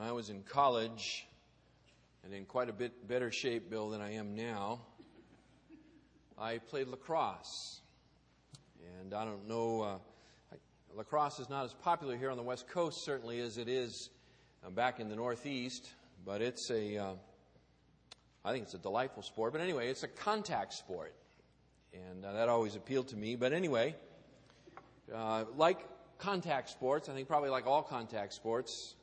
when I was in college and in quite a bit better shape, Bill, than I am now, I played lacrosse. And I don't know, uh, lacrosse is not as popular here on the West Coast, certainly, as it is uh, back in the Northeast, but it's a, uh, I think it's a delightful sport. But anyway, it's a contact sport. And uh, that always appealed to me. But anyway, uh, like contact sports, I think probably like all contact sports,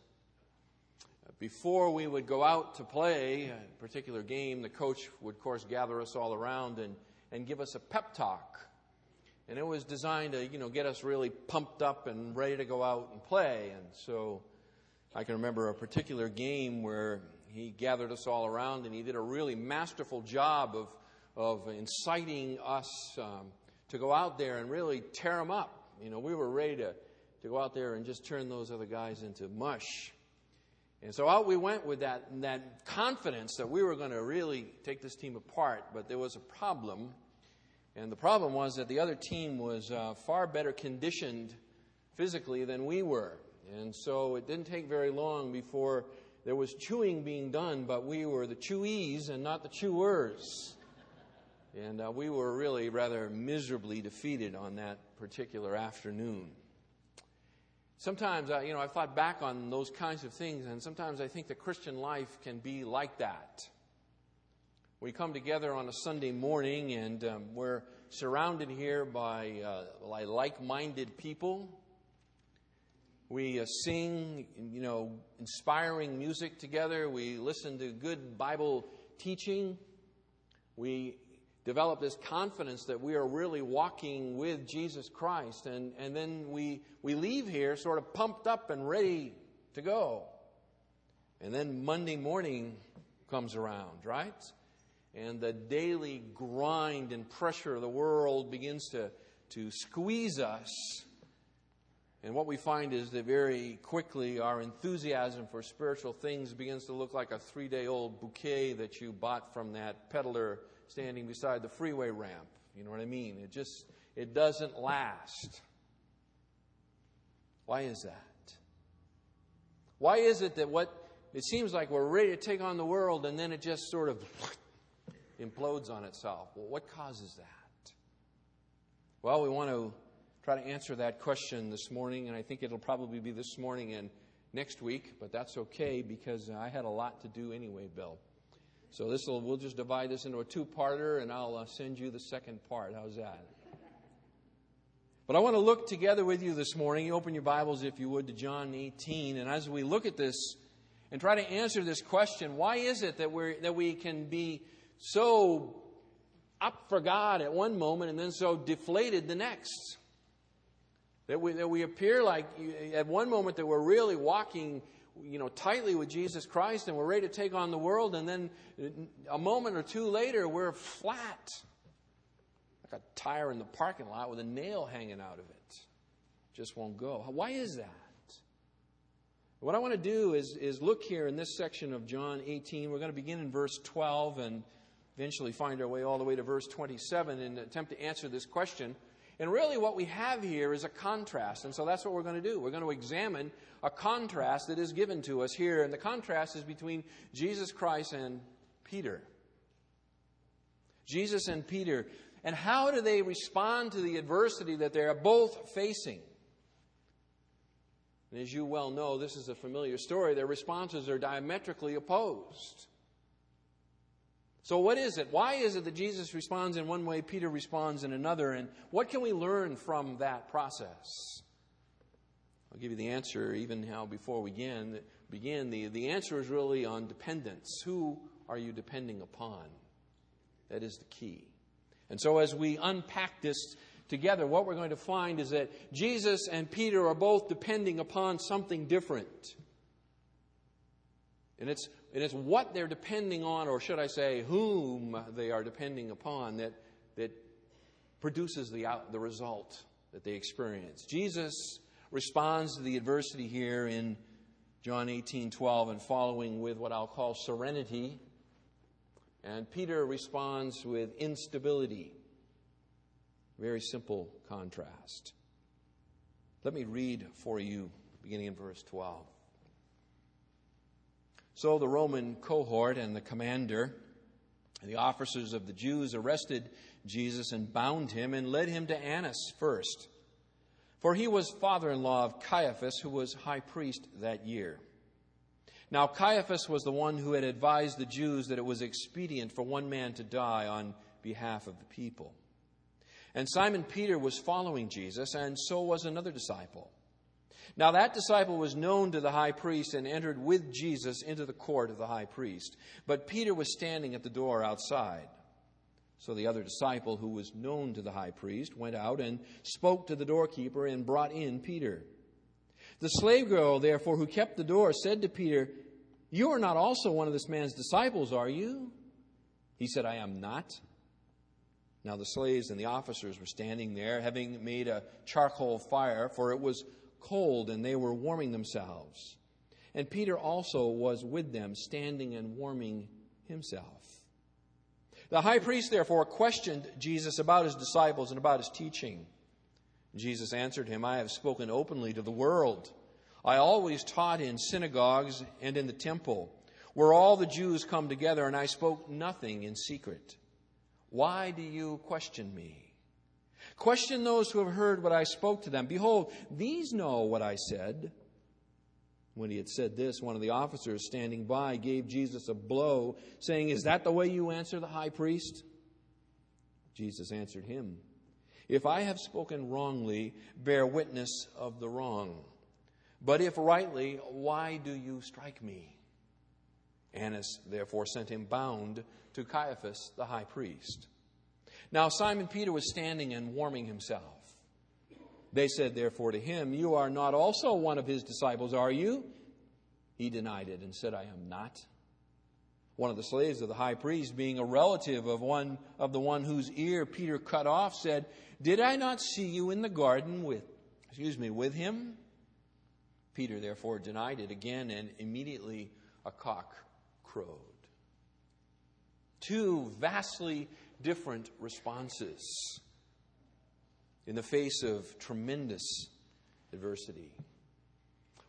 before we would go out to play a particular game, the coach would, of course, gather us all around and, and give us a pep talk. And it was designed to, you know, get us really pumped up and ready to go out and play. And so I can remember a particular game where he gathered us all around and he did a really masterful job of, of inciting us um, to go out there and really tear them up. You know, we were ready to, to go out there and just turn those other guys into mush. And so out we went with that, that confidence that we were going to really take this team apart. But there was a problem. And the problem was that the other team was uh, far better conditioned physically than we were. And so it didn't take very long before there was chewing being done, but we were the chewies and not the chewers. And uh, we were really rather miserably defeated on that particular afternoon. Sometimes, uh, you know, I've thought back on those kinds of things, and sometimes I think the Christian life can be like that. We come together on a Sunday morning, and um, we're surrounded here by uh, like minded people. We uh, sing, you know, inspiring music together. We listen to good Bible teaching. We develop this confidence that we are really walking with Jesus Christ. And, and then we, we leave here sort of pumped up and ready to go. And then Monday morning comes around, right? And the daily grind and pressure of the world begins to, to squeeze us. And what we find is that very quickly our enthusiasm for spiritual things begins to look like a three day old bouquet that you bought from that peddler standing beside the freeway ramp. You know what I mean? It just, it doesn't last. Why is that? Why is it that what it seems like we're ready to take on the world and then it just sort of implodes on itself? Well, what causes that? Well, we want to try to answer that question this morning, and I think it'll probably be this morning and next week, but that's okay because I had a lot to do anyway, Bill. So this will we'll just divide this into a two-parter, and I'll uh, send you the second part. How's that? But I want to look together with you this morning. You open your Bibles, if you would, to John 18, and as we look at this and try to answer this question, why is it that we that we can be so up for God at one moment and then so deflated the next? That we, that we appear like at one moment that we're really walking you know, tightly with Jesus Christ and we're ready to take on the world, and then a moment or two later, we're flat. Like a tire in the parking lot with a nail hanging out of it. Just won't go. Why is that? What I want to do is, is look here in this section of John 18. We're going to begin in verse 12 and eventually find our way all the way to verse 27 and attempt to answer this question. And really, what we have here is a contrast. And so that's what we're going to do. We're going to examine a contrast that is given to us here. And the contrast is between Jesus Christ and Peter. Jesus and Peter. And how do they respond to the adversity that they are both facing? And as you well know, this is a familiar story. Their responses are diametrically opposed. So, what is it? Why is it that Jesus responds in one way, Peter responds in another? And what can we learn from that process? I'll give you the answer even now before we begin. begin the, the answer is really on dependence. Who are you depending upon? That is the key. And so, as we unpack this together, what we're going to find is that Jesus and Peter are both depending upon something different. And it's, and it's what they're depending on, or should I say, whom they are depending upon, that, that produces the, out, the result that they experience. Jesus responds to the adversity here in John 18 12 and following with what I'll call serenity. And Peter responds with instability. Very simple contrast. Let me read for you, beginning in verse 12. So the Roman cohort and the commander and the officers of the Jews arrested Jesus and bound him and led him to Annas first. For he was father in law of Caiaphas, who was high priest that year. Now, Caiaphas was the one who had advised the Jews that it was expedient for one man to die on behalf of the people. And Simon Peter was following Jesus, and so was another disciple. Now that disciple was known to the high priest and entered with Jesus into the court of the high priest. But Peter was standing at the door outside. So the other disciple, who was known to the high priest, went out and spoke to the doorkeeper and brought in Peter. The slave girl, therefore, who kept the door, said to Peter, You are not also one of this man's disciples, are you? He said, I am not. Now the slaves and the officers were standing there, having made a charcoal fire, for it was cold and they were warming themselves. And Peter also was with them, standing and warming himself. The high priest, therefore, questioned Jesus about his disciples and about his teaching. Jesus answered him, I have spoken openly to the world. I always taught in synagogues and in the temple, where all the Jews come together, and I spoke nothing in secret. Why do you question me? Question those who have heard what I spoke to them. Behold, these know what I said. When he had said this, one of the officers standing by gave Jesus a blow, saying, Is that the way you answer the high priest? Jesus answered him, If I have spoken wrongly, bear witness of the wrong. But if rightly, why do you strike me? Annas therefore sent him bound to Caiaphas the high priest. Now Simon Peter was standing and warming himself. They said, therefore, to him, You are not also one of his disciples, are you? He denied it and said, I am not. One of the slaves of the high priest, being a relative of one of the one whose ear Peter cut off, said, Did I not see you in the garden with excuse me, with him? Peter therefore denied it again, and immediately a cock crowed. Two vastly different responses in the face of tremendous adversity.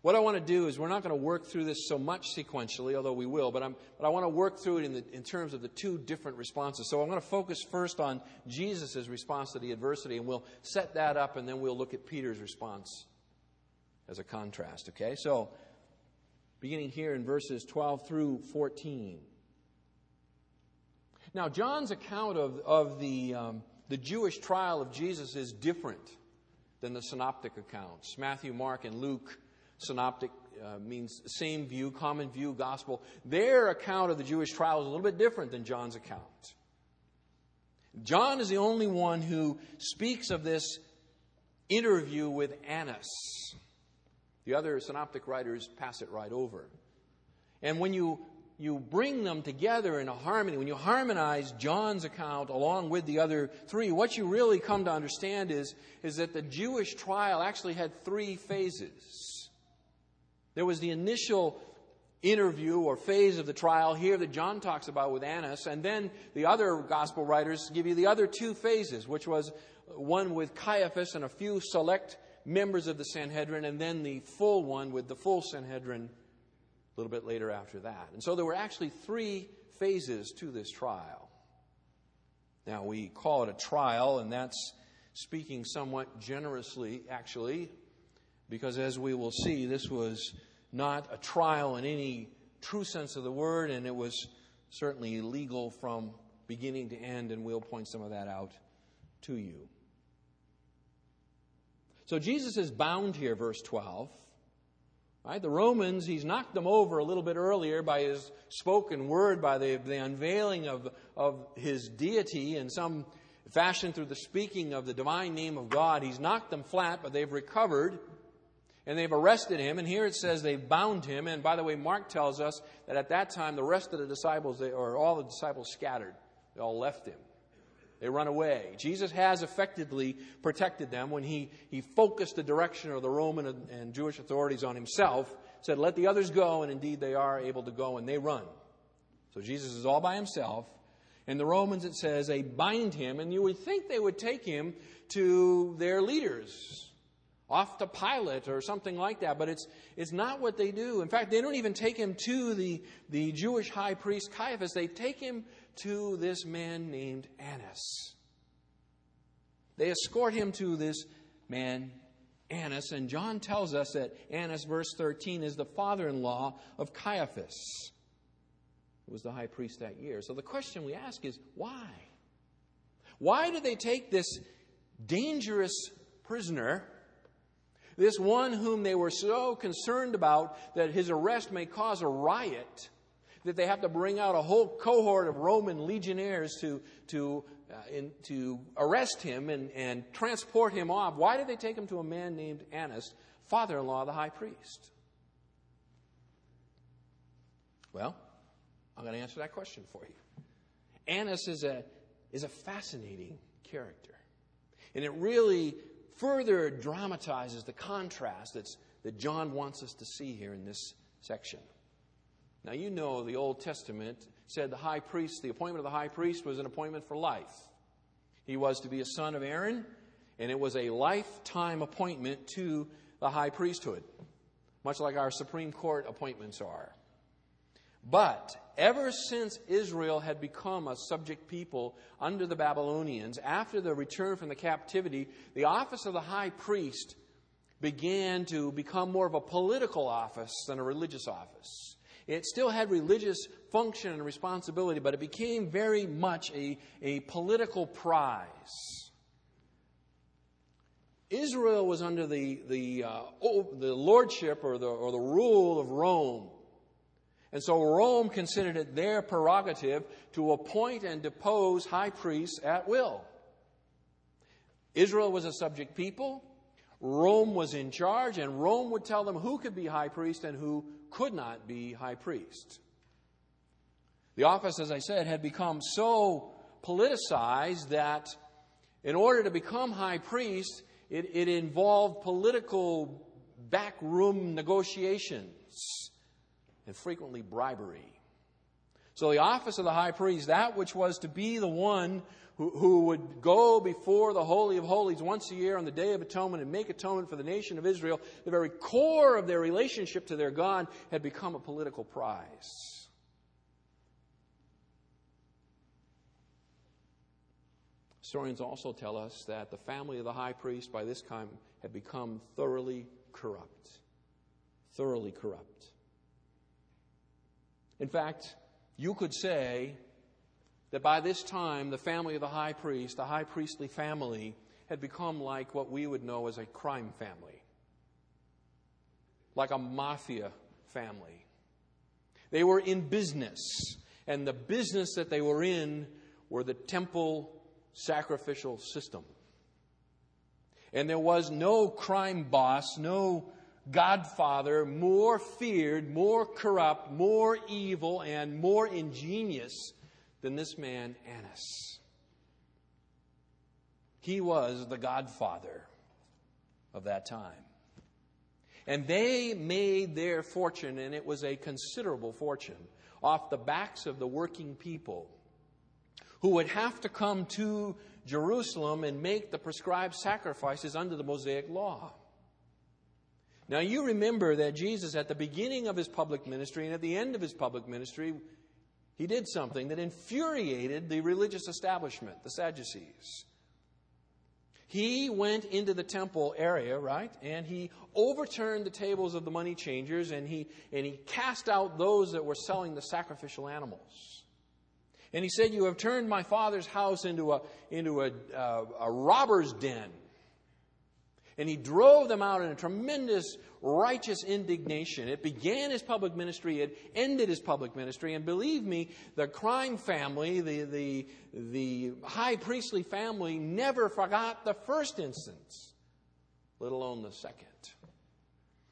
What I want to do is, we're not going to work through this so much sequentially, although we will, but, but i want to work through it in, the, in terms of the two different responses. So I'm going to focus first on Jesus' response to the adversity, and we'll set that up, and then we'll look at Peter's response as a contrast, okay? So, beginning here in verses 12 through 14. Now, John's account of, of the, um, the Jewish trial of Jesus is different than the synoptic accounts. Matthew, Mark, and Luke, synoptic uh, means same view, common view, gospel. Their account of the Jewish trial is a little bit different than John's account. John is the only one who speaks of this interview with Annas. The other synoptic writers pass it right over. And when you you bring them together in a harmony, when you harmonize John's account along with the other three, what you really come to understand is, is that the Jewish trial actually had three phases. There was the initial interview or phase of the trial here that John talks about with Annas, and then the other gospel writers give you the other two phases, which was one with Caiaphas and a few select members of the Sanhedrin, and then the full one with the full Sanhedrin little bit later after that. And so there were actually three phases to this trial. Now, we call it a trial, and that's speaking somewhat generously, actually, because as we will see, this was not a trial in any true sense of the word, and it was certainly illegal from beginning to end, and we'll point some of that out to you. So Jesus is bound here, verse 12. Right? The Romans, he's knocked them over a little bit earlier by his spoken word, by the, the unveiling of, of his deity in some fashion through the speaking of the divine name of God. He's knocked them flat, but they've recovered and they've arrested him. And here it says they've bound him. And by the way, Mark tells us that at that time the rest of the disciples, or all the disciples, scattered. They all left him. They run away. Jesus has effectively protected them when he, he focused the direction of the Roman and, Jewish authorities on himself, said, Let the others go, and indeed they are able to go, and they run. So Jesus is all by himself. And the Romans, it says, they bind him, and you would think they would take him to their leaders. Off to Pilate or something like that. But it's, it's not what they do. In fact, they don't even take him to the, the Jewish high priest Caiaphas. They take him to this man named Annas. They escort him to this man, Annas, and John tells us that Annas, verse 13, is the father in law of Caiaphas, who was the high priest that year. So the question we ask is why? Why do they take this dangerous prisoner? This one whom they were so concerned about that his arrest may cause a riot, that they have to bring out a whole cohort of Roman legionnaires to, to, uh, in, to arrest him and, and transport him off. Why did they take him to a man named Annas, father in law of the high priest? Well, I'm going to answer that question for you. Annas is a, is a fascinating character. And it really further dramatizes the contrast that John wants us to see here in this section. Now, you know the Old Testament said the high priest, the appointment of the high priest was an appointment for life. He was to be a son of Aaron, and it was a lifetime appointment to the high priesthood, much like our Supreme Court appointments are. But ever since Israel had become a subject people under the Babylonians, after the return from the captivity, the office of the high priest began to become more of a political office than a religious office. It still had religious function and responsibility, but it became very much a, a political prize. Israel was under the, the, uh, the lordship or the, or the rule of Rome. And so Rome considered it their prerogative to appoint and depose high priests at will. Israel was a subject people. Rome was in charge, and Rome would tell them who could be high priest and who could not be high priest. The office, as I said, had become so politicized that in order to become high priest, it, it involved political backroom negotiations and frequently bribery. So the office of the high priest, that which was to be the one who, who would go before the Holy of Holies once a year on the Day of Atonement and make atonement for the nation of Israel, the very core of their relationship to their God had become a political prize. Historians also tell us that the family of the high priest by this time had become thoroughly corrupt. Thoroughly corrupt. In fact, you could say that by this time, the family of the high priest, the high priestly family, had become like what we would know as a crime family, like a mafia family. They were in business, and the business that they were in were the temple sacrificial system. And there was no crime boss, no godfather more feared, more corrupt, more evil, and more ingenious than this man, Annas. He was the godfather of that time. And they made their fortune, and it was a considerable fortune, off the backs of the working people who would have to come to Jerusalem and make the prescribed sacrifices under the Mosaic law. Now, you remember that Jesus, at the beginning of his public ministry and at the end of his public ministry, he did something that infuriated the religious establishment, the Sadducees. He went into the temple area, right? And he overturned the tables of the money changers and he, and he cast out those that were selling the sacrificial animals. And he said, You have turned my father's house into a, into a, uh, a robber's den. And he drove them out in a tremendous righteous indignation. It began his public ministry, it ended his public ministry. And believe me, the crime family, the, the, the high priestly family, never forgot the first instance, let alone the second.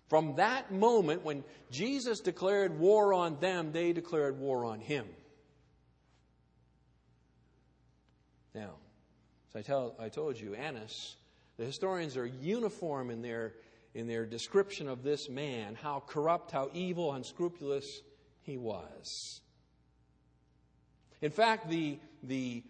From that moment, when Jesus declared war on them, they declared war on him. Now, as I, tell, I told you, Annas the historians are uniform in their, in their description of this man, how corrupt, how evil, unscrupulous he was. In fact, the, the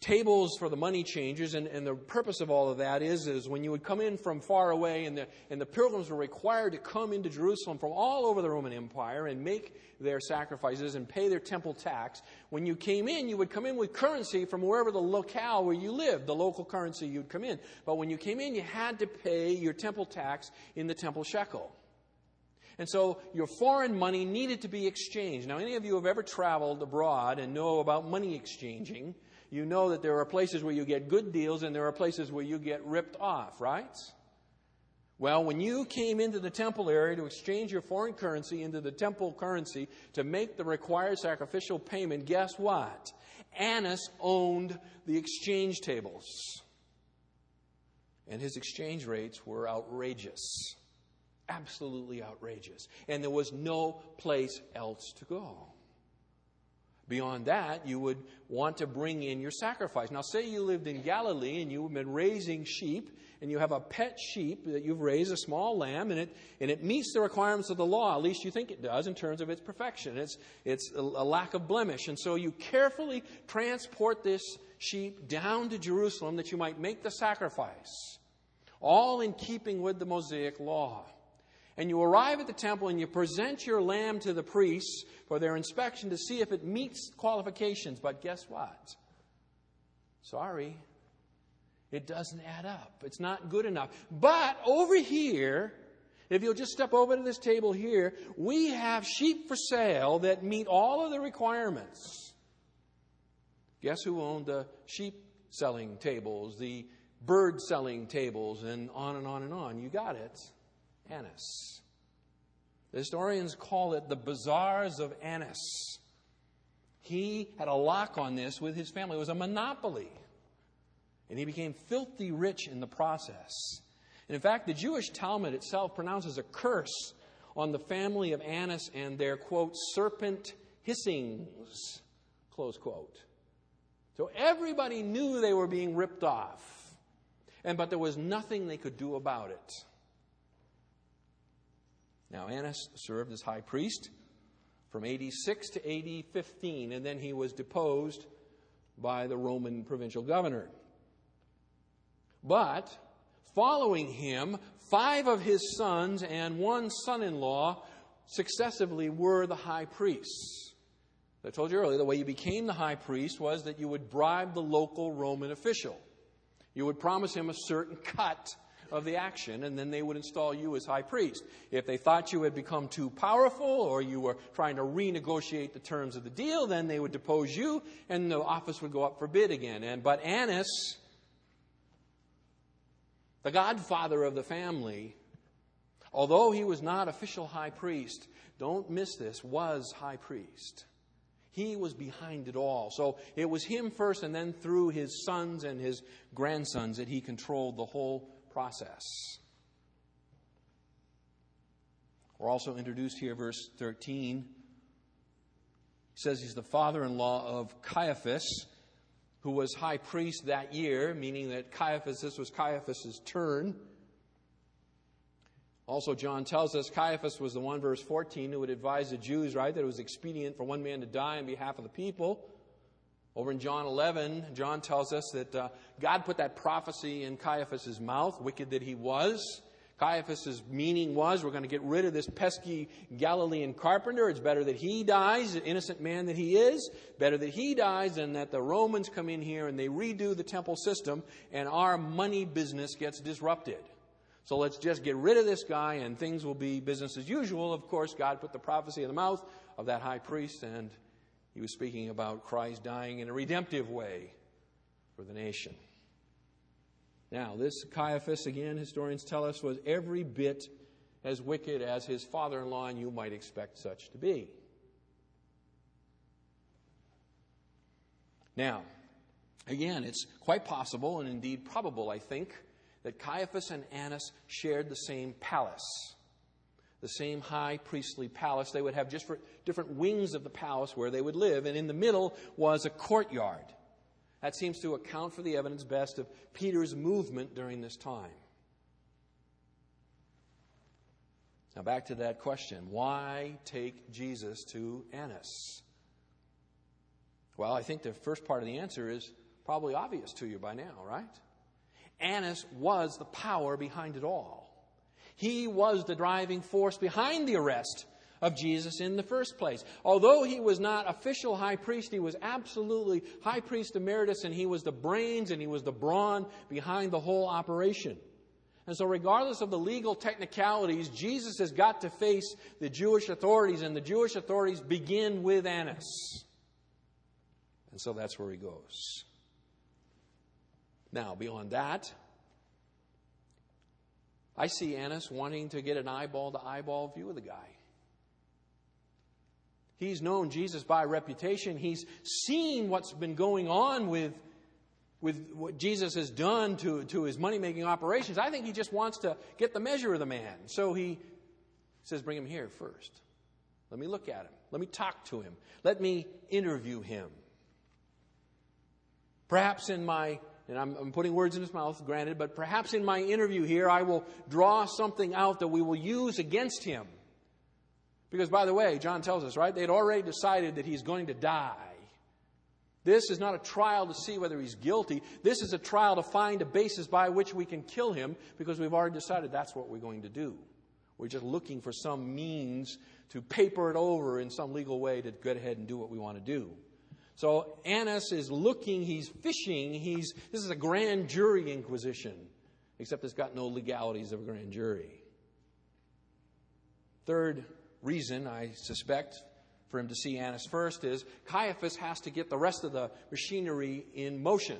tables for the money changers, and, and the purpose of all of that is, is when you would come in from far away, and the, and the pilgrims were required to come into Jerusalem from all over the Roman Empire and make their sacrifices and pay their temple tax. When you came in, you would come in with currency from wherever the locale where you lived, the local currency you'd come in. But when you came in, you had to pay your temple tax in the temple shekel. And so your foreign money needed to be exchanged. Now, any of you have ever traveled abroad and know about money exchanging, you know that there are places where you get good deals and there are places where you get ripped off, right? Well, when you came into the temple area to exchange your foreign currency into the temple currency to make the required sacrificial payment, guess what? Annas owned the exchange tables. And his exchange rates were outrageous. Absolutely outrageous. And there was no place else to go. Beyond that, you would want to bring in your sacrifice. Now, say you lived in Galilee and you've been raising sheep, and you have a pet sheep that you've raised, a small lamb, and it, and it meets the requirements of the law, at least you think it does, in terms of its perfection. It's, it's a, a lack of blemish. And so you carefully transport this sheep down to Jerusalem that you might make the sacrifice, all in keeping with the Mosaic law and you arrive at the temple and you present your lamb to the priests for their inspection to see if it meets qualifications. But guess what? Sorry, it doesn't add up. It's not good enough. But over here, if you'll just step over to this table here, we have sheep for sale that meet all of the requirements. Guess who owned the sheep selling tables, the bird selling tables, and on and on and on? You got it. Annas. The historians call it the bazaars of Annas. He had a lock on this with his family. It was a monopoly. And he became filthy rich in the process. And in fact, the Jewish Talmud itself pronounces a curse on the family of Annas and their, quote, serpent hissings, close quote. So everybody knew they were being ripped off. And but there was nothing they could do about it. Now, Annas served as high priest from AD 6 to AD 15, and then he was deposed by the Roman provincial governor. But following him, five of his sons and one son in law successively were the high priests. I told you earlier, the way you became the high priest was that you would bribe the local Roman official. You would promise him a certain cut of the action, and then they would install you as high priest. If they thought you had become too powerful or you were trying to renegotiate the terms of the deal, then they would depose you, and the office would go up for bid again. And but Annas, the godfather of the family, although he was not official high priest, don't miss this, was high priest. He was behind it all. So it was him first, and then through his sons and his grandsons that he controlled the whole process. We're also introduced here, verse 13. He says he's the father in law of Caiaphas, who was high priest that year, meaning that Caiaphas, this was Caiaphas' turn. Also, John tells us Caiaphas was the one, verse 14, who would advise the Jews, right, that it was expedient for one man to die on behalf of the people. Over in John 11, John tells us that uh, God put that prophecy in Caiaphas' mouth, wicked that he was. Caiaphas' meaning was we're going to get rid of this pesky Galilean carpenter. It's better that he dies, innocent man that he is. Better that he dies than that the Romans come in here and they redo the temple system and our money business gets disrupted. So let's just get rid of this guy and things will be business as usual. Of course, God put the prophecy in the mouth of that high priest and he was speaking about Christ dying in a redemptive way for the nation. Now, this Caiaphas, again, historians tell us, was every bit as wicked as his father in law, and you might expect such to be. Now, again, it's quite possible, and indeed probable, I think, that Caiaphas and Annas shared the same palace the same high priestly palace. They would have just different wings of the palace where they would live, and in the middle was a courtyard. That seems to account for the evidence best of Peter's movement during this time. Now, back to that question why take Jesus to Annas? Well, I think the first part of the answer is probably obvious to you by now, right? Annas was the power behind it all. He was the driving force behind the arrest of Jesus in the first place. Although he was not official high priest, he was absolutely high priest emeritus, and he was the brains and he was the brawn behind the whole operation. And so, regardless of the legal technicalities, Jesus has got to face the Jewish authorities, and the Jewish authorities begin with Annas. And so that's where he goes. Now, beyond that, I see Annas wanting to get an eyeball to eyeball view of the guy. He's known Jesus by reputation. He's seen what's been going on with, with what Jesus has done to, to his money making operations. I think he just wants to get the measure of the man. So he says, Bring him here first. Let me look at him. Let me talk to him. Let me interview him. Perhaps in my, and I'm, I'm, putting words in his mouth, granted, but perhaps in my interview here, I will draw something out that we will use against him. Because, by the way, John tells us, right? They'd already decided that he's going to die. This is not a trial to see whether he's guilty. This is a trial to find a basis by which we can kill him because we've already decided that's what we're going to do. We're just looking for some means to paper it over in some legal way to go ahead and do what we want to do. So Annas is looking, he's fishing, he's, this is a grand jury inquisition, except it's got no legalities of a grand jury. Third reason, I suspect, for him to see Annas first is Caiaphas has to get the rest of the machinery in motion.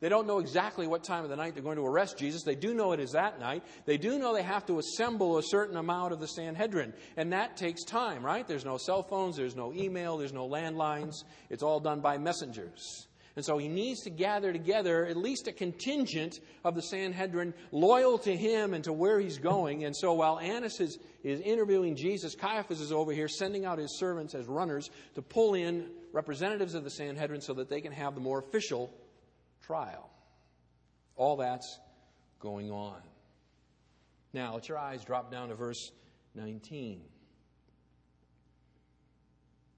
They don't know exactly what time of the night they're going to arrest Jesus. They do know it is that night. They do know they have to assemble a certain amount of the Sanhedrin. And that takes time, right? There's no cell phones, there's no email, there's no landlines. It's all done by messengers. And so he needs to gather together at least a contingent of the Sanhedrin loyal to him and to where he's going. And so while Annas is, is interviewing Jesus, Caiaphas is over here sending out his servants as runners to pull in representatives of the Sanhedrin so that they can have the more official trial. All that's going on. Now, let your eyes drop down to verse 19.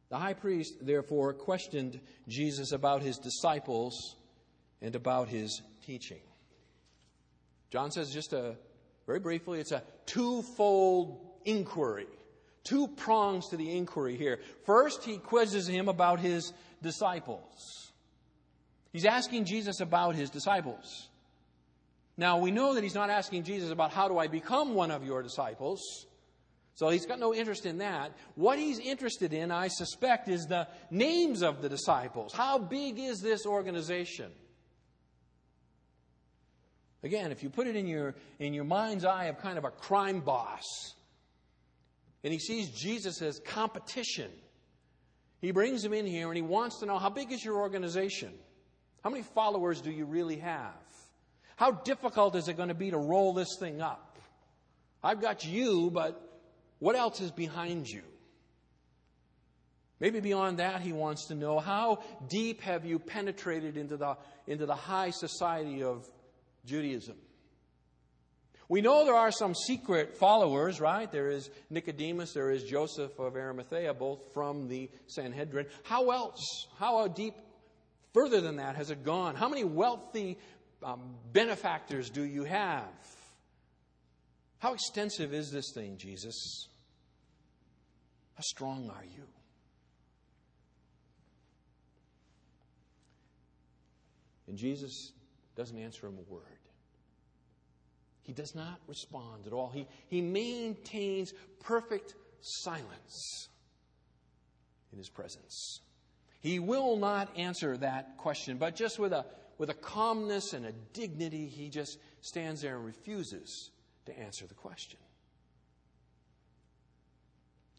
The high priest, therefore, questioned Jesus about his disciples and about his teaching. John says, just a very briefly, it's a twofold inquiry, two prongs to the inquiry here. First, he quizzes him about his disciples. He's asking Jesus about his disciples. Now, we know that he's not asking Jesus about how do I become one of your disciples. So he's got no interest in that. What he's interested in, I suspect, is the names of the disciples. How big is this organization? Again, if you put it in your, in your mind's eye of kind of a crime boss, and he sees Jesus as competition, he brings him in here and he wants to know how big is your organization? How many followers do you really have? How difficult is it going to be to roll this thing up? I've got you, but what else is behind you? Maybe beyond that, he wants to know how deep have you penetrated into the, into the high society of Judaism? We know there are some secret followers, right? There is Nicodemus, there is Joseph of Arimathea, both from the Sanhedrin. How else? How deep further than that has it gone? How many wealthy um, benefactors do you have? How extensive is this thing, Jesus? How strong are you? And Jesus doesn't answer him a word. He does not respond at all. He, he maintains perfect silence in his presence. He will not answer that question, but just with a, with a calmness and a dignity, he just stands there and refuses to answer the question.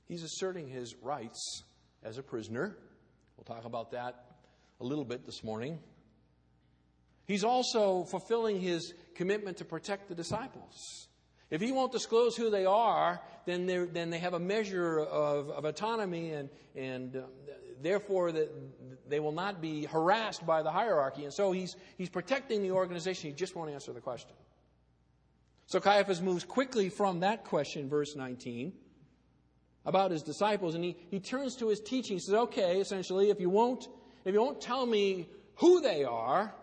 He's asserting his rights as a prisoner. We'll talk about that a little bit this morning. He's also fulfilling his commitment to protect the disciples. If he won't disclose who they are, then, then they have a measure of, of autonomy, and, and uh, therefore that they will not be harassed by the hierarchy. And so he's, he's protecting the organization. He just won't answer the question. So Caiaphas moves quickly from that question, verse 19, about his disciples, and he, he turns to his teaching. He says, okay, essentially, if you won't, if you won't tell me who they are,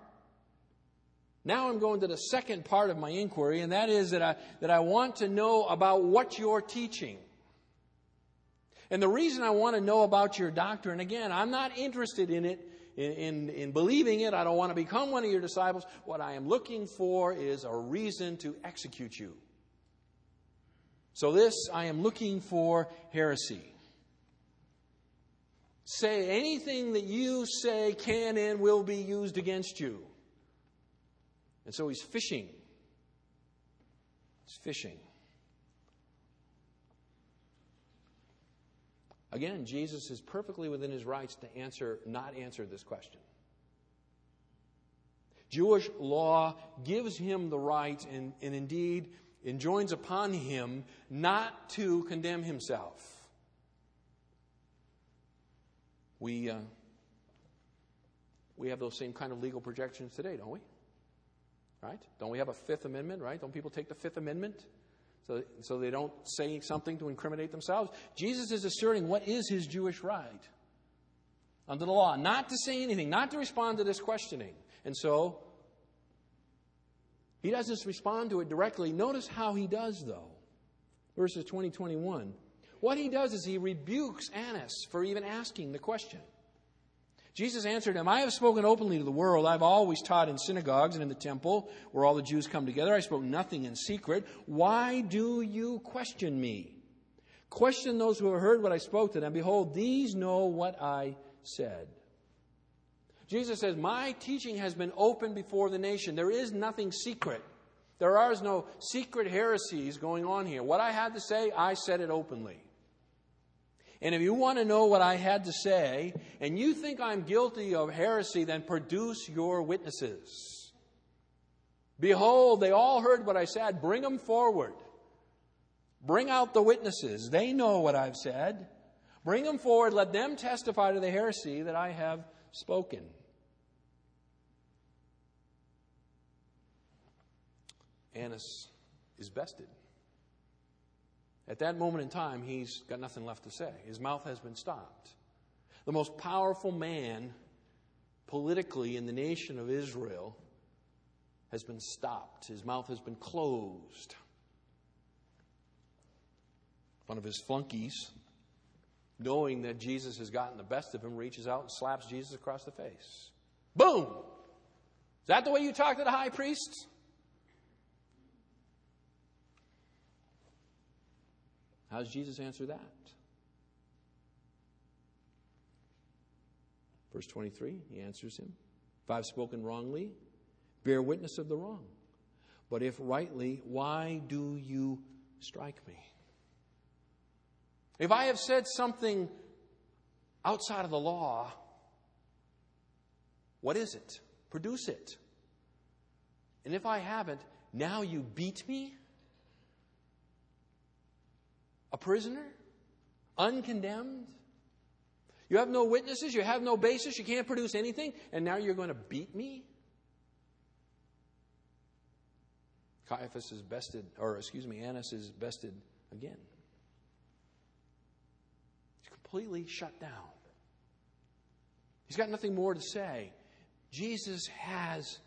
now I'm going to the second part of my inquiry, and that is that I, that I want to know about what you're teaching. And the reason I want to know about your doctrine, again, I'm not interested in it, in, in, in, believing it. I don't want to become one of your disciples. What I am looking for is a reason to execute you. So, this, I am looking for heresy. Say anything that you say can and will be used against you. And so he's fishing. He's fishing. Again, Jesus is perfectly within his rights to answer, not answer this question. Jewish law gives him the right and, and indeed enjoins upon him not to condemn himself. We, uh, we have those same kind of legal projections today, don't we? Right? Don't we have a Fifth Amendment, right? Don't people take the Fifth Amendment so, so they don't say something to incriminate themselves? Jesus is asserting what is his Jewish right under the law, not to say anything, not to respond to this questioning. And so, he doesn't respond to it directly. Notice how he does, though. Verses 20, 21. What he does is he rebukes Annas for even asking the question. Jesus answered him, I have spoken openly to the world. I've always taught in synagogues and in the temple where all the Jews come together. I spoke nothing in secret. Why do you question me? Question those who have heard what I spoke to them. Behold, these know what I said. Jesus says, My teaching has been open before the nation. There is nothing secret. There are no secret heresies going on here. What I had to say, I said it openly. And if you want to know what I had to say, and you think I'm guilty of heresy, then produce your witnesses. Behold, they all heard what I said. Bring them forward. Bring out the witnesses. They know what I've said. Bring them forward. Let them testify to the heresy that I have spoken. Annas is bested. At that moment in time, he's got nothing left to say. His mouth has been stopped. The most powerful man politically in the nation of Israel has been stopped. His mouth has been closed. One of his flunkies, knowing that Jesus has gotten the best of him, reaches out and slaps Jesus across the face. Boom! Is that the way you talk to the high priest? How does Jesus answer that? Verse 23, he answers him If I've spoken wrongly, bear witness of the wrong. But if rightly, why do you strike me? If I have said something outside of the law, what is it? Produce it. And if I haven't, now you beat me? A prisoner, uncondemned. You have no witnesses, you have no basis, you can't produce anything, and now you're going to beat me? Caiaphas is bested, or excuse me, Annas is bested again. He's completely shut down. He's got nothing more to say. Jesus has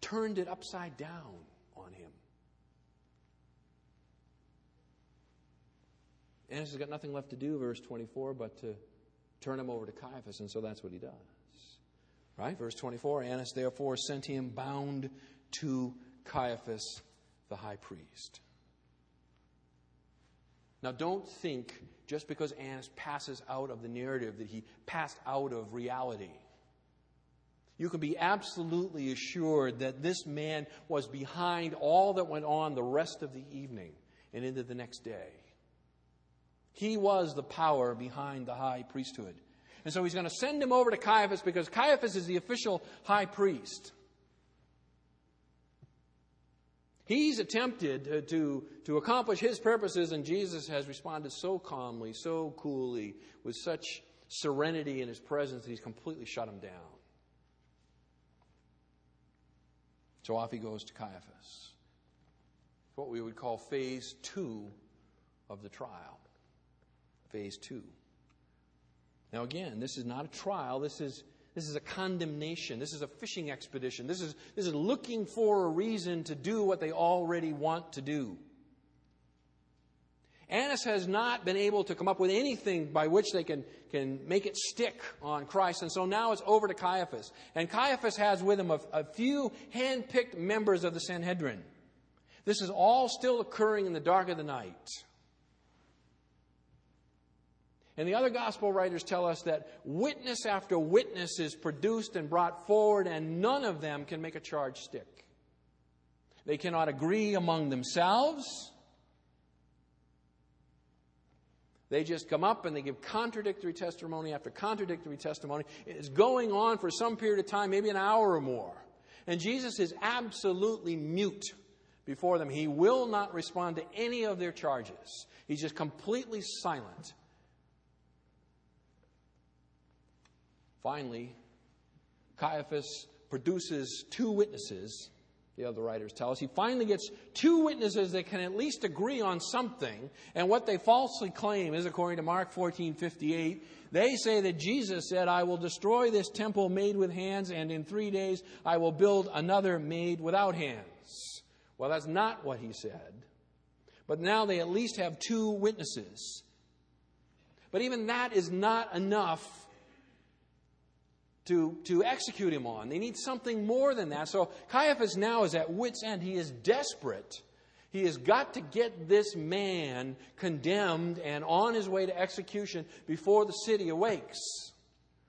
turned it upside down on him. Annas has got nothing left to do, verse 24, but to turn him over to Caiaphas, and so that's what he does. Right? Verse 24 Annas therefore sent him bound to Caiaphas the high priest. Now, don't think just because Annas passes out of the narrative that he passed out of reality. You can be absolutely assured that this man was behind all that went on the rest of the evening and into the next day. He was the power behind the high priesthood. And so he's going to send him over to Caiaphas because Caiaphas is the official high priest. He's attempted to, to accomplish his purposes, and Jesus has responded so calmly, so coolly, with such serenity in his presence that he's completely shut him down. So off he goes to Caiaphas. What we would call phase two of the trial phase two. Now, again, this is not a trial. This is, This is a condemnation. This is a fishing expedition. This is, this is looking for a reason to do what they already want to do. Annas has not been able to come up with anything by which they can, can make it stick on Christ. And so now it's over to Caiaphas. And Caiaphas has with him a, a few hand-picked members of the Sanhedrin. This is all still occurring in the dark of the night. And the other gospel writers tell us that witness after witness is produced and brought forward, and none of them can make a charge stick. They cannot agree among themselves. They just come up and they give contradictory testimony after contradictory testimony. It's going on for some period of time, maybe an hour or more. And Jesus is absolutely mute before them. He will not respond to any of their charges. He's just completely silent. Finally, Caiaphas produces two witnesses the other writers tell us. He finally gets two witnesses that can at least agree on something. And what they falsely claim is, according to Mark 14 58, they say that Jesus said, I will destroy this temple made with hands, and in three days I will build another made without hands. Well, that's not what he said. But now they at least have two witnesses. But even that is not enough to, to execute him on. They need something more than that. So Caiaphas now is at wit's end. He is desperate. He has got to get this man condemned and on his way to execution before the city awakes.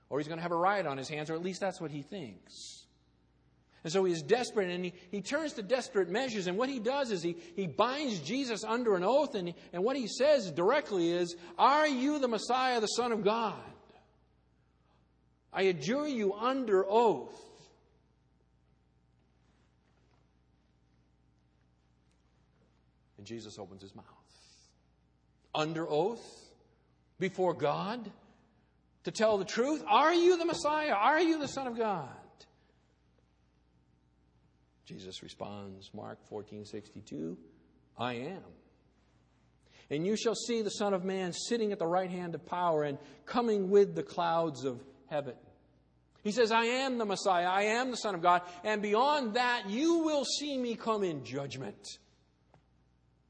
Or he's going to have a riot on his hands, or at least that's what he thinks. And so he is desperate, and he, he turns to desperate measures. And what he does is he, he binds Jesus under an oath, and, and what he says directly is, Are you the Messiah, the Son of God? I adjure you under oath. And Jesus opens his mouth. Under oath, before God, to tell the truth. Are you the Messiah? Are you the Son of God? Jesus responds, Mark 14, 62, I am. And you shall see the Son of Man sitting at the right hand of power and coming with the clouds of heaven. He says, I am the Messiah, I am the Son of God, and beyond that, you will see me come in judgment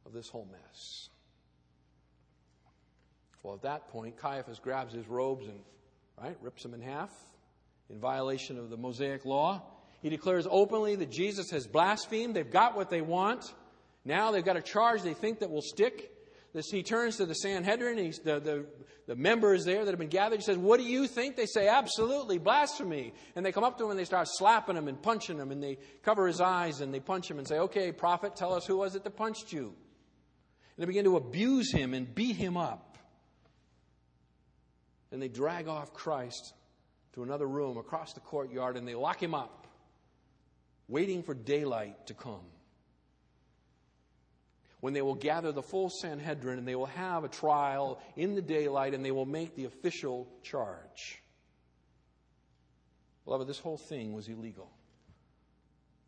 of this whole mess. Well, at that point, Caiaphas grabs his robes and right, rips them in half in violation of the Mosaic law. He declares openly that Jesus has blasphemed. They've got what they want. Now they've got a charge they think that will stick. This, he turns to the Sanhedrin, he's, the, the, the members there that have been gathered. He says, What do you think? They say, Absolutely, blasphemy. And they come up to him and they start slapping him and punching him, and they cover his eyes and they punch him and say, Okay, prophet, tell us who was it that punched you? And they begin to abuse him and beat him up. And they drag off Christ to another room across the courtyard and they lock him up, waiting for daylight to come when they will gather the full Sanhedrin and they will have a trial in the daylight and they will make the official charge. Beloved, this whole thing was illegal.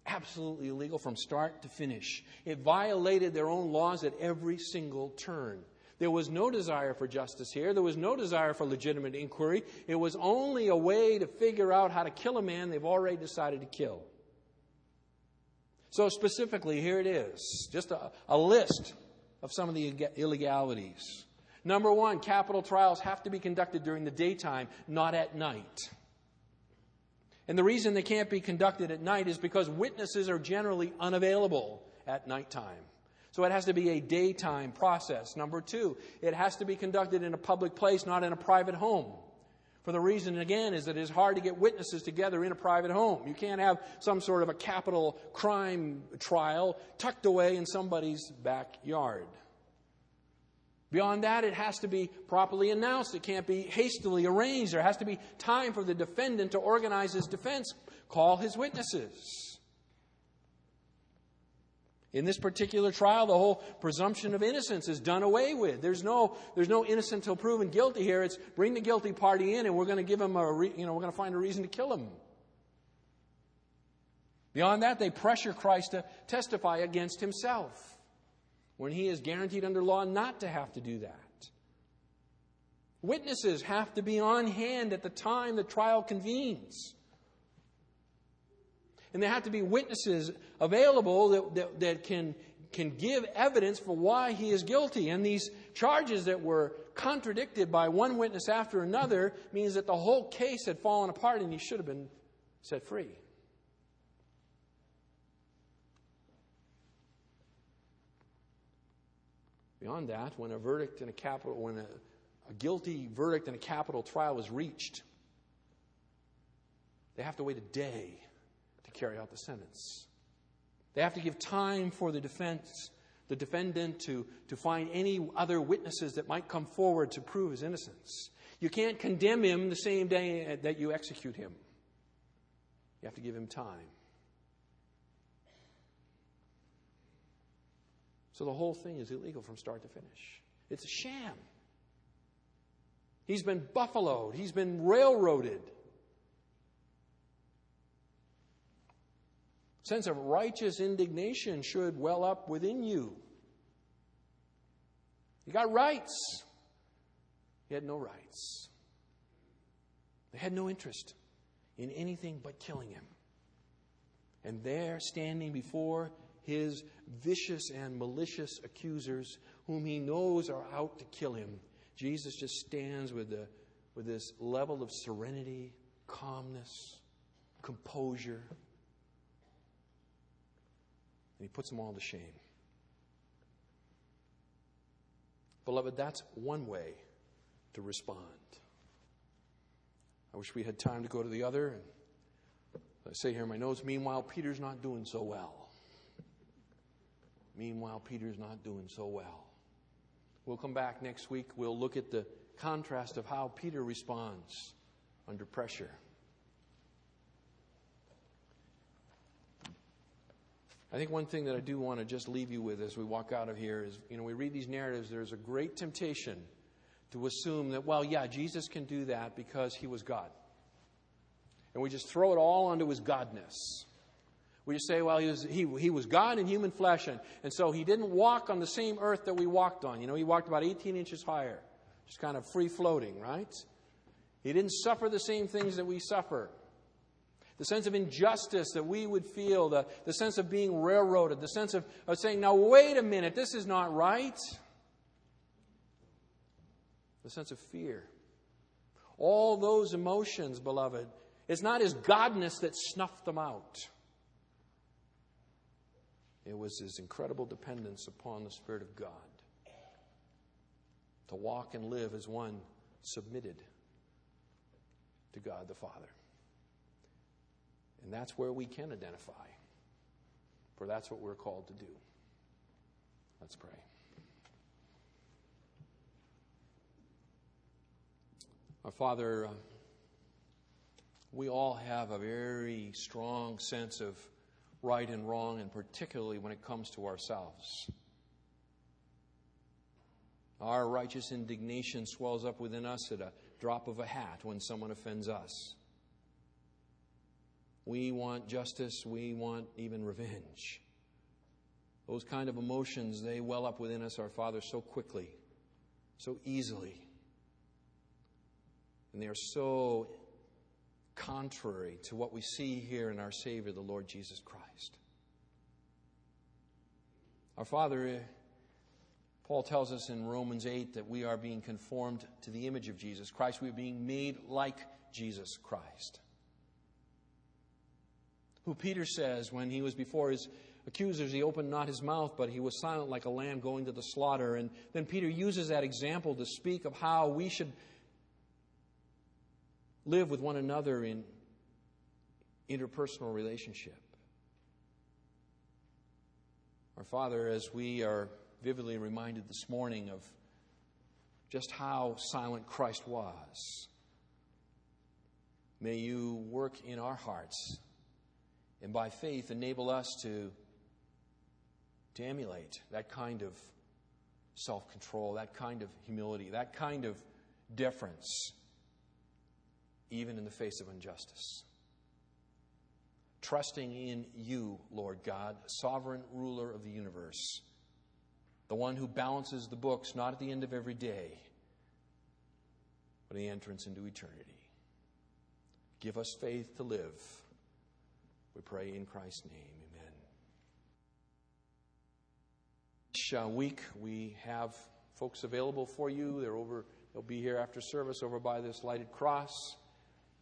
Absolutely illegal from start to finish. It violated their own laws at every single turn. There was no desire for justice here. There was no desire for legitimate inquiry. It was only a way to figure out how to kill a man they've already decided to kill. So, specifically, here it is just a, a list of some of the illegalities. Number one, capital trials have to be conducted during the daytime, not at night. And the reason they can't be conducted at night is because witnesses are generally unavailable at nighttime. So it has to be a daytime process. Number two, it has to be conducted in a public place, not in a private home. For the reason, again, is that it is hard to get witnesses together in a private home. You can't have some sort of a capital crime trial tucked away in somebody's backyard. Beyond that, it has to be properly announced. It can't be hastily arranged. There has to be time for the defendant to organize his defense, call his witnesses. In this particular trial, the whole presumption of innocence is done away with. There's no, there's no innocent until proven guilty here. It's bring the guilty party in and we're going to give him a, re, you know, we're going to find a reason to kill him. Beyond that, they pressure Christ to testify against himself when he is guaranteed under law not to have to do that. Witnesses have to be on hand at the time the trial convenes. And there have to be witnesses available that, that, that, can, can give evidence for why he is guilty. And these charges that were contradicted by one witness after another means that the whole case had fallen apart and he should have been set free. Beyond that, when a verdict in a capital, when a, a guilty verdict in a capital trial is reached, they have to wait a day to carry out the sentence. They have to give time for the defense, the defendant to, to find any other witnesses that might come forward to prove his innocence. You can't condemn him the same day uh, that you execute him. You have to give him time. So the whole thing is illegal from start to finish. It's a sham. He's been buffaloed, he's been railroaded. Sense of righteous indignation should well up within you. You got rights. He had no rights. They had no interest in anything but killing him. And there, standing before his vicious and malicious accusers, whom he knows are out to kill him, Jesus just stands with, the, with this level of serenity, calmness, composure, he puts them all to shame. Beloved, that's one way to respond. I wish we had time to go to the other. And I say here in my notes, meanwhile, Peter's not doing so well. Meanwhile, Peter's not doing so well. We'll come back next week. We'll look at the contrast of how Peter responds under pressure. I think one thing that I do want to just leave you with as we walk out of here is, you know, we read these narratives, there's a great temptation to assume that, well, yeah, Jesus can do that because he was God. And we just throw it all onto his godness. We just say, well, he was, he, he was God in human flesh, and, and so he didn't walk on the same earth that we walked on. You know, he walked about 18 inches higher, just kind of free floating, right? He didn't suffer the same things that we suffer. The sense of injustice that we would feel, the, the sense of being railroaded, the sense of, of saying, now wait a minute, this is not right. The sense of fear. All those emotions, beloved, it's not his godness that snuffed them out. It was his incredible dependence upon the Spirit of God to walk and live as one submitted to God the Father. And that's where we can identify, for that's what we're called to do. Let's pray. Our Father, we all have a very strong sense of right and wrong, and particularly when it comes to ourselves. Our righteous indignation swells up within us at a drop of a hat when someone offends us. We want justice, we want even revenge. Those kind of emotions, they well up within us, our Father, so quickly, so easily. And they are so contrary to what we see here in our Savior, the Lord Jesus Christ. Our Father, Paul tells us in Romans 8 that we are being conformed to the image of Jesus Christ. We are being made like Jesus Christ. Who Peter says when he was before his accusers, he opened not his mouth, but he was silent like a lamb going to the slaughter. And then Peter uses that example to speak of how we should live with one another in interpersonal relationship. Our Father, as we are vividly reminded this morning of just how silent Christ was, may you work in our hearts and by faith enable us to, to emulate that kind of self control, that kind of humility, that kind of deference even in the face of injustice. Trusting in you, Lord God, sovereign ruler of the universe, the one who balances the books not at the end of every day, but the entrance into eternity. Give us faith to live. We pray in Christ's name. Amen. Each uh, week we have folks available for you. They're over. They'll be here after service over by this lighted cross.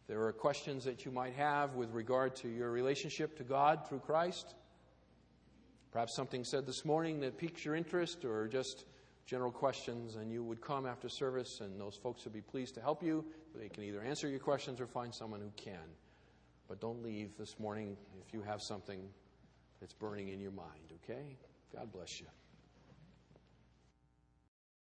There are questions that you might have with regard to your relationship to God through Christ. Perhaps something said this morning that piques your interest, or just general questions, and you would come after service, and those folks would be pleased to help you. They can either answer your questions or find someone who can. But don't leave this morning if you have something that's burning in your mind, okay? God bless you.